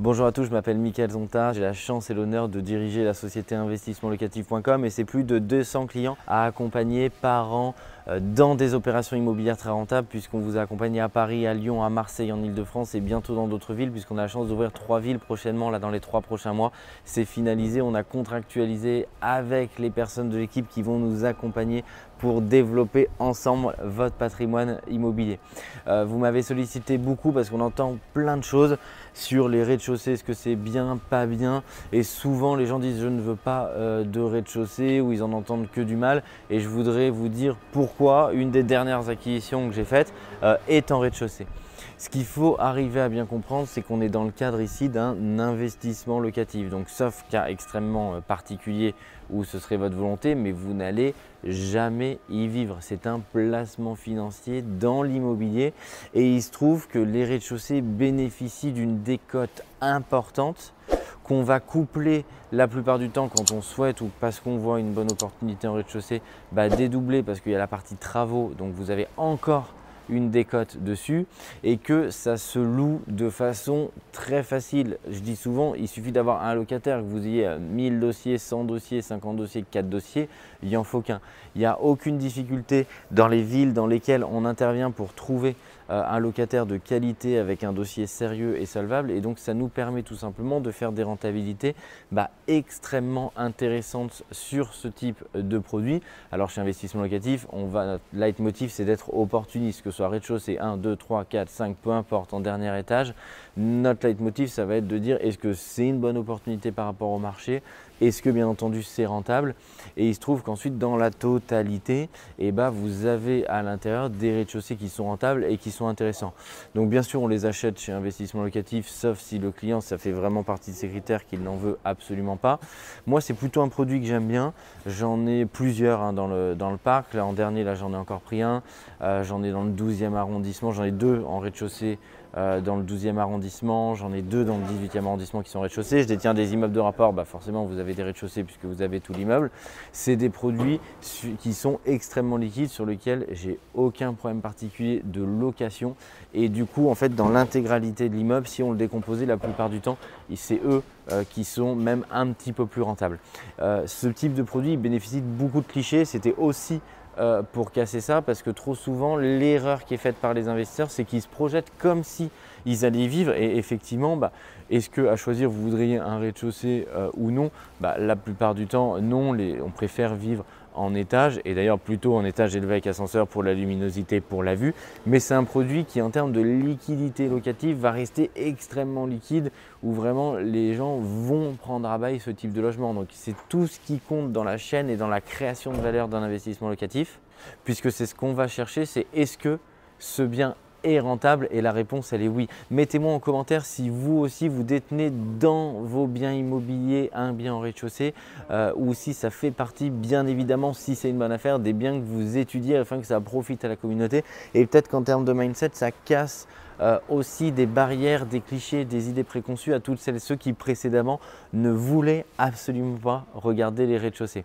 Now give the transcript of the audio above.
Bonjour à tous, je m'appelle Mickaël Zonta, j'ai la chance et l'honneur de diriger la société investissementlocatif.com et c'est plus de 200 clients à accompagner par an euh, dans des opérations immobilières très rentables puisqu'on vous a accompagné à Paris, à Lyon, à Marseille, en Ile-de-France et bientôt dans d'autres villes puisqu'on a la chance d'ouvrir trois villes prochainement là dans les trois prochains mois. C'est finalisé, on a contractualisé avec les personnes de l'équipe qui vont nous accompagner pour développer ensemble votre patrimoine immobilier. Euh, vous m'avez sollicité beaucoup parce qu'on entend plein de choses sur les rez-de-chaussée, est-ce que c'est bien, pas bien? Et souvent les gens disent je ne veux pas euh, de rez-de-chaussée ou ils en entendent que du mal et je voudrais vous dire pourquoi une des dernières acquisitions que j'ai faites euh, est en rez-de-chaussée. Ce qu'il faut arriver à bien comprendre, c'est qu'on est dans le cadre ici d'un investissement locatif. Donc, sauf cas extrêmement euh, particulier où ce serait votre volonté, mais vous n'allez jamais y vivre. C'est un placement financier dans l'immobilier et il se trouve que les rez-de-chaussée bénéficient d'une décote importante qu'on va coupler la plupart du temps quand on souhaite ou parce qu'on voit une bonne opportunité en rez-de-chaussée, bah, dédoubler parce qu'il y a la partie travaux, donc vous avez encore une décote dessus et que ça se loue de façon très facile. Je dis souvent, il suffit d'avoir un locataire, que vous ayez 1000 dossiers, 100 dossiers, 50 dossiers, 4 dossiers, il n'y en faut qu'un. Il n'y a aucune difficulté dans les villes dans lesquelles on intervient pour trouver un locataire de qualité avec un dossier sérieux et solvable. Et donc ça nous permet tout simplement de faire des rentabilités bah, extrêmement intéressantes sur ce type de produit. Alors chez Investissement Locatif, on va, notre leitmotiv c'est d'être opportuniste, que ce soit rez-de-chaussée 1, 2, 3, 4, 5, peu importe, en dernier étage. Notre leitmotiv, ça va être de dire est-ce que c'est une bonne opportunité par rapport au marché? Est-ce que bien entendu c'est rentable? Et il se trouve qu'ensuite dans la totalité, eh ben, vous avez à l'intérieur des rez-de-chaussée qui sont rentables et qui sont intéressants. Donc bien sûr on les achète chez investissement locatif sauf si le client ça fait vraiment partie de ses critères qu'il n'en veut absolument pas. Moi c'est plutôt un produit que j'aime bien. J'en ai plusieurs hein, dans, le, dans le parc. Là en dernier là j'en ai encore pris un. Euh, j'en ai dans le 12e arrondissement. J'en ai deux en rez-de-chaussée euh, dans le 12e arrondissement, j'en ai deux dans le 18e arrondissement qui sont rez-de-chaussée. Je détiens des immeubles de rapport, bah forcément vous avez des rez-de-chaussée puisque vous avez tout l'immeuble. C'est des produits qui sont extrêmement liquides sur lesquels j'ai aucun problème particulier de location. Et du coup, en fait, dans l'intégralité de l'immeuble, si on le décomposait la plupart du temps, c'est eux euh, qui sont même un petit peu plus rentables. Euh, ce type de produit bénéficie de beaucoup de clichés. C'était aussi euh, pour casser ça parce que trop souvent l'erreur qui est faite par les investisseurs c'est qu'ils se projettent comme si ils allaient vivre. Et effectivement bah, est-ce que à choisir vous voudriez un rez-de-chaussée euh, ou non? Bah, La plupart du temps non, on préfère vivre en étage et d'ailleurs plutôt en étage élevé avec ascenseur pour la luminosité, pour la vue. Mais c'est un produit qui en termes de liquidité locative va rester extrêmement liquide où vraiment les gens vont prendre à bail ce type de logement. Donc c'est tout ce qui compte dans la chaîne et dans la création de valeur d'un investissement locatif puisque c'est ce qu'on va chercher, c'est est-ce que ce bien est rentable Et la réponse, elle est oui. Mettez-moi en commentaire si vous aussi vous détenez dans vos biens immobiliers un bien en rez-de-chaussée euh, ou si ça fait partie, bien évidemment, si c'est une bonne affaire, des biens que vous étudiez afin que ça profite à la communauté. Et peut-être qu'en termes de mindset, ça casse euh, aussi des barrières, des clichés, des idées préconçues à toutes celles et ceux qui précédemment ne voulaient absolument pas regarder les rez-de-chaussée.